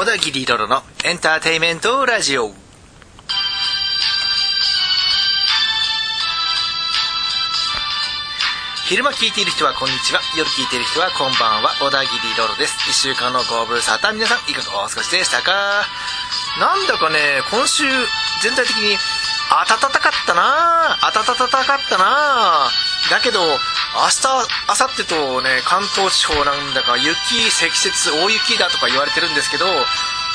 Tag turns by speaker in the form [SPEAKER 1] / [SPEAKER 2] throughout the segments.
[SPEAKER 1] 小田切ロロのエンターテイメントラジオ。昼間聞いている人はこんにちは。夜聞いている人はこんばんは。小田切ロロです。1週間のご無沙汰。皆さんいかがお過ごしでしたか？なんだかね今週全体的に暖かったな。暖かったな。だけど明日明後日とね関東地方なんだか雪積雪大雪だとか言われてるんですけど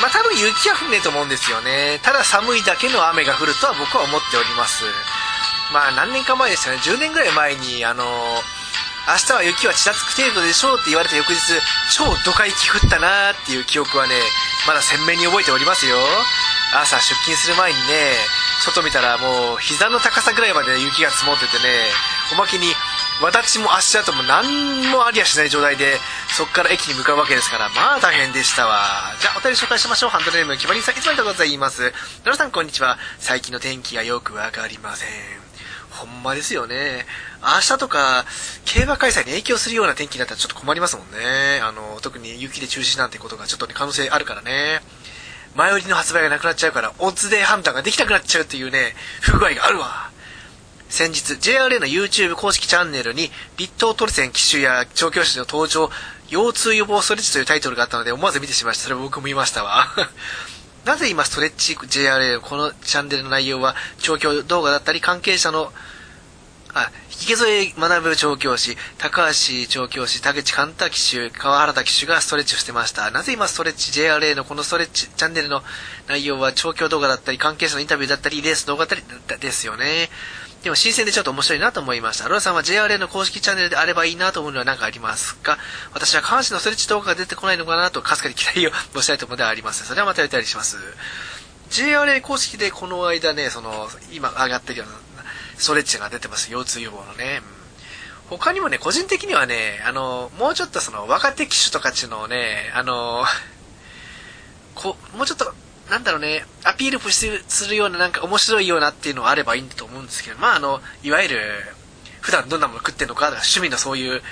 [SPEAKER 1] まあ多分雪は降んねえと思うんですよね。ただ寒いだけの雨が降るとは僕は思っております。まあ何年か前でしたね。10年ぐらい前にあの明日は雪はちらつく程度でしょうって言われた翌日超ドカ雪降ったなーっていう記憶はねまだ鮮明に覚えておりますよ。朝出勤する前にね外見たらもう膝の高さぐらいまで雪が積もっててねおまけに私も足跡も何もありゃしない状態でそこから駅に向かうわけですからまあ大変でしたわ。じゃあお便り紹介しましょう。ハンドルネームきまりんさんいつもありがとうございます。皆さんこんにちは。最近の天気がよくわかりません。ほんまですよね。明日とか競馬開催に影響するような天気になったらちょっと困りますもんね。あの特に雪で中止なんてことがちょっと、ね、可能性あるからね。前売りの発売がなくなっちゃうからオッズで判断ができなくなっちゃうっていうね不具合があるわ。先日 JRA の YouTube 公式チャンネルに立東トルセン機種や調教師の登場腰痛予防ストレッチというタイトルがあったので思わず見てしまいましたそれ僕も見ましたわ なぜ今ストレッチ JRA のこのチャンネルの内容は調教動画だったり関係者のあ、引き添え学ぶ調教師、高橋調教師、田口寛太騎手、川原田騎手がストレッチをしてました。なぜ今ストレッチ JRA のこのストレッチチャンネルの内容は調教動画だったり、関係者のインタビューだったり、レース動画だったりですよね。でも新鮮でちょっと面白いなと思いました。ロラさんは JRA の公式チャンネルであればいいなと思うのは何かありますか？私は下半身のストレッチ動画が出てこないのかなと、かすかに期待を 申したいと思うのではあります。それはまたやったりします。JRA 公式でこの間ね、その、今上がってるようなストレッチが出てます。腰痛予防のね。他にもね、個人的にはね、あの、もうちょっとその、若手機種とかちのね、あの、こもうちょっと、なんだろうね、アピールするような、なんか面白いようなっていうのがあればいいんだと思うんですけど、まああの、いわゆる、普段どんなもの食ってんのか、か趣味のそういう、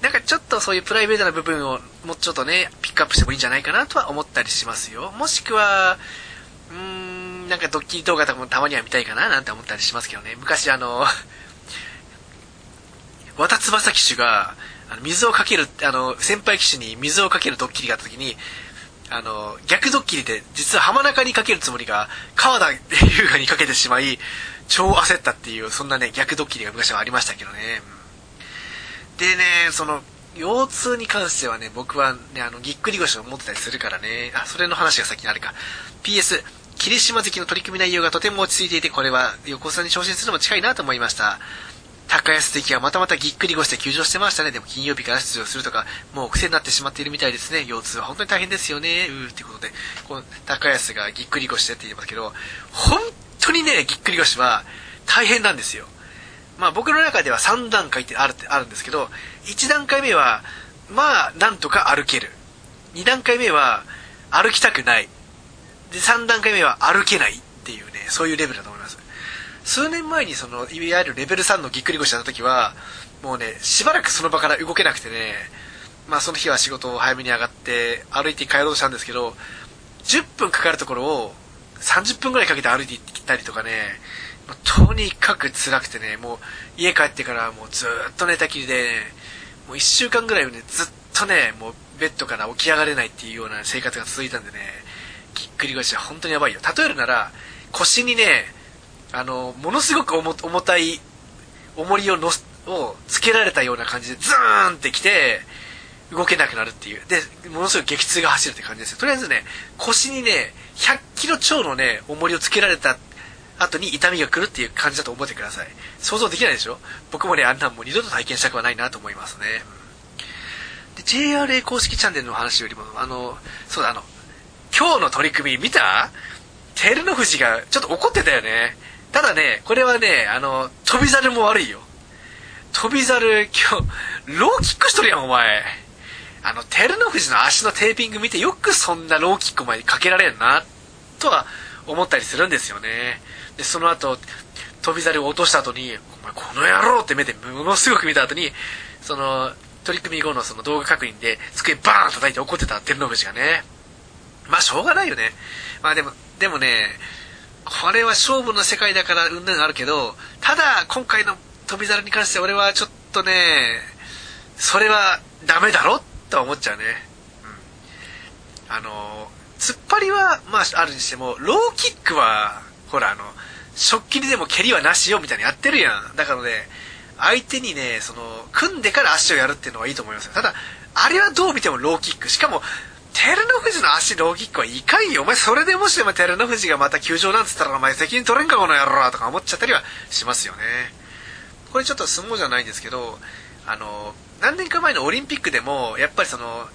[SPEAKER 1] なんかちょっとそういうプライベートな部分をもうちょっとね、ピックアップしてもいいんじゃないかなとは思ったりしますよ。もしくは、うーん、なんかドッキリ動画とかもたまには見たいかななんて思ったりしますけどね。昔あの、渡翼騎手が、あの水をかける、あの、先輩騎手に水をかけるドッキリがあった時に、あの、逆ドッキリで、実は浜中にかけるつもりが、川田優雅にかけてしまい、超焦ったっていう、そんなね、逆ドッキリが昔はありましたけどね。でね、その、腰痛に関してはね、僕はね、あの、ぎっくり腰を持ってたりするからね、あ、それの話が先にあるか。PS、霧島関の取り組み内容がとても落ち着いていて、これは横綱に昇進するのも近いなと思いました。高安関はまたまたぎっくり腰で休場してましたね。でも金曜日から出場するとか、もう癖になってしまっているみたいですね。腰痛は本当に大変ですよね。うーってことで、この高安がぎっくり腰でって言いますけど、本当にね、ぎっくり腰は大変なんですよ。まあ僕の中では3段階ってあるあるんですけど、1段階目は、まあなんとか歩ける。2段階目は歩きたくない。で、3段階目は歩けないっていうね、そういうレベルだと思います。数年前にその、いわゆるレベル3のぎっくり腰だった時は、もうね、しばらくその場から動けなくてね、まあその日は仕事を早めに上がって歩いて帰ろうとしたんですけど、10分かかるところを30分くらいかけて歩いて行ったりとかね、とにかく辛くてね、もう家帰ってからもうずっと寝たきりで、ね、もう1週間ぐらいね、ずっとね、もうベッドから起き上がれないっていうような生活が続いたんでね、ぎっくり腰は本当にやばいよ。例えるなら、腰にね、あの、ものすごく重たい重りをのをつけられたような感じでズーンってきて、動けなくなるっていう。で、ものすごい激痛が走るって感じですよ。とりあえずね、腰にね、100キロ超のね、重りをつけられた後に痛みが来るっていう感じだと思ってください。想像できないでしょ？僕もね、あんなんもう二度と体験したくはないなと思いますね。で、JRA 公式チャンネルの話よりも、あの、そうだ、あの、今日の取り組み見た？照ノ富士がちょっと怒ってたよね。ただね、これはね、あの、飛び猿も悪いよ。飛び猿、今日、ローキックしとるやん、お前。あの、照ノ富士の足のテーピング見てよくそんなローキックまでかけられんな、とは思ったりするんですよね。で、その後、飛び猿を落とした後に、お前この野郎って目でものすごく見た後に、その、取り組み後のその動画確認で、机バーン叩いて怒ってた照ノ富士がね。まあしょうがないよね。まあでも、でもね、これは勝負の世界だからうんぬんあるけど、ただ今回の飛猿に関して俺はちょっとね、それはダメだろとは思っちゃうね。うん。あの、突っ張りは、まああるにしても、ローキックは、ほらあの、食器にでも蹴りはなしよみたいにやってるやん。だからね、相手にね、その、組んでから足をやるっていうのはいいと思いますよ。ただ、あれはどう見てもローキック。しかも、照ノ富士の足ローキックはいかんよ。お前それでもしでも照ノ富士がまた球場なんつったらお前責任取れんかこの野郎とか思っちゃったりはしますよね。これちょっと相撲じゃないんですけど、あの、何年か前のオリンピックでも、やっぱりその、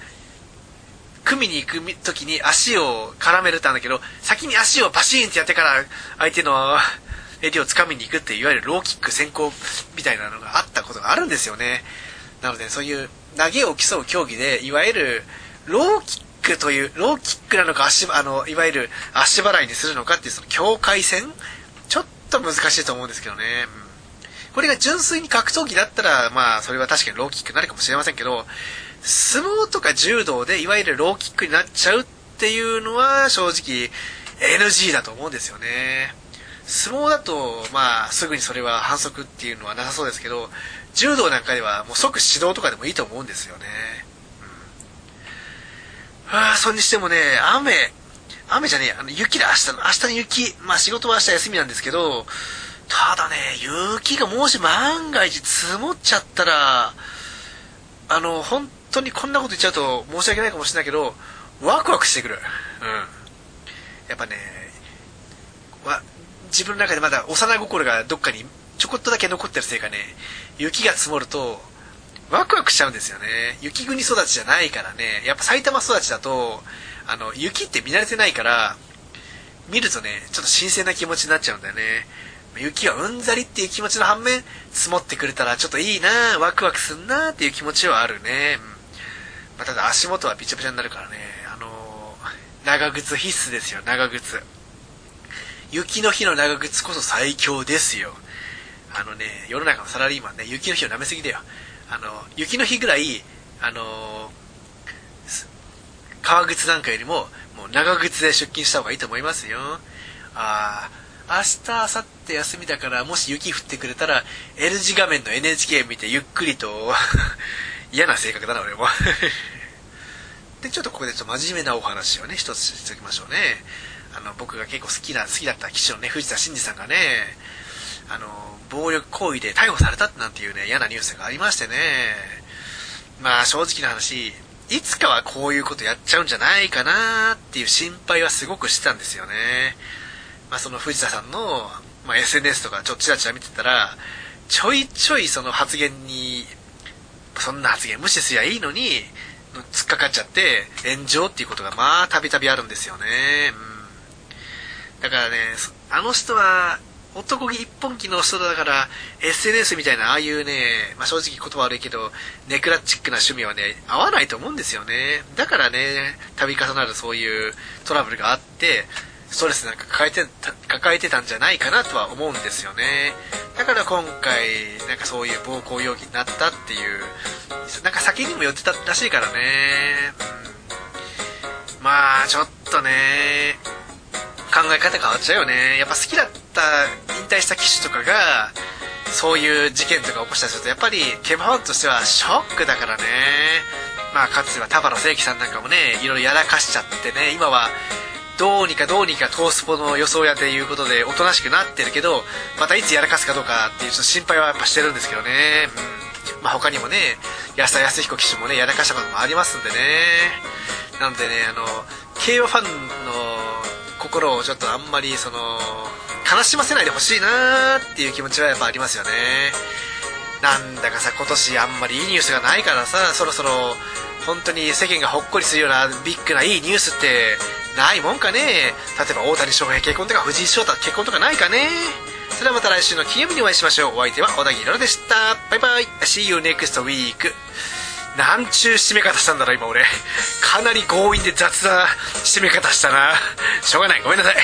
[SPEAKER 1] 組に行く時に足を絡めるってあるんだけど、先に足をバシーンってやってから相手の襟を掴みに行くって、いわゆるローキック先行みたいなのがあったことがあるんですよね。なので、そういう投げを競う競技で、いわゆるローキックという、ローキックなのか足、あの、いわゆる足払いにするのかっていうその境界線？ちょっと難しいと思うんですけどね。うんこれが純粋に格闘技だったら、まあ、それは確かにローキックになるかもしれませんけど、相撲とか柔道でいわゆるローキックになっちゃうっていうのは正直 NG だと思うんですよね。相撲だと、まあ、すぐにそれは反則っていうのはなさそうですけど、柔道なんかではもう即指導とかでもいいと思うんですよね。うん、はあ、それにしてもね、雨、雨じゃねえ、あの雪だ、明日の、明日の雪。まあ仕事は明日休みなんですけど、ただね、雪がもし万が一積もっちゃったら、あの、本当にこんなこと言っちゃうと申し訳ないかもしれないけど、ワクワクしてくる。うん。やっぱね、わ自分の中でまだ幼心がどっかにちょこっとだけ残ってるせいかね、雪が積もると、ワクワクしちゃうんですよね。雪国育ちじゃないからね。やっぱ埼玉育ちだと、あの、雪って見慣れてないから、見るとね、ちょっと新鮮な気持ちになっちゃうんだよね。雪はうんざりっていう気持ちの反面、積もってくれたらちょっといいなワクワクすんなっていう気持ちはあるね。うんまあ、ただ足元はびちゃびちゃになるからね、あのー、長靴必須ですよ、長靴。雪の日の長靴こそ最強ですよ。あのね、世の中のサラリーマンね、雪の日を舐めすぎだよ。あの、雪の日ぐらい、あの、革靴なんかよりも、もう長靴で出勤した方がいいと思いますよ。ああ、明日、明後日休みだから、もし雪降ってくれたら、L 字画面の NHK 見てゆっくりと 嫌な性格だな、俺も で、ちょっとここでちょっと真面目なお話をね、一つしておきましょうね。あの、僕が結構好きな、好きだった騎士のね、藤田真二さんがね、あの、暴力行為で逮捕されたなんていうね、嫌なニュースがありましてね。まあ、正直な話、いつかはこういうことやっちゃうんじゃないかなっていう心配はすごくしてたんですよね。まあ、その藤田さんの、まあ、SNS とかちょっちらちら見てたら、ちょいちょいその発言に、そんな発言無視すりゃいいのに、突っかかっちゃって炎上っていうことがまあたびたびあるんですよね。うん。だからね、あの人は男気一本気の人だから SNS みたいなああいうね、まあ、正直言葉悪いけどネクラチックな趣味はね合わないと思うんですよね。だからね度重なるそういうトラブルがあってストレスなんか抱えてた抱えてたんじゃないかなとは思うんですよね。だから今回なんかそういう暴行容疑になったっていうなんか先にも寄ってたらしいからね、うん、まあちょっとね考え方変わっちゃうよね。やっぱ好きだったた引退した騎手とかがそういう事件とか起こしたりするとやっぱりケバファンとしてはショックだからね。まあかつては田原正樹さんなんかもねいろいろやらかしちゃってね今はどうにかどうにかトースポの予想やということでおとなしくなってるけどまたいつやらかすかどうかっていうちょっと心配はやっぱしてるんですけどね、うん。まあ、他にもね安田康彦騎手もねやらかしたこともありますんでね。なのでねあの競馬ファンの心をちょっとあんまりその悲しませないでほしいなーっていう気持ちはやっぱありますよね。なんだかさ今年あんまりいいニュースがないからさそろそろ本当に世間がほっこりするようなビッグないいニュースってないもんかね。例えば大谷翔平結婚とか藤井翔太結婚とかないかね。それではまた来週の金曜日にお会いしましょう。お相手は小田切ロでした。バイバイ。See you next week. なんちゅう締め方したんだろ今俺。かなり強引で雑な締め方したな。しょうがない。ごめんなさい。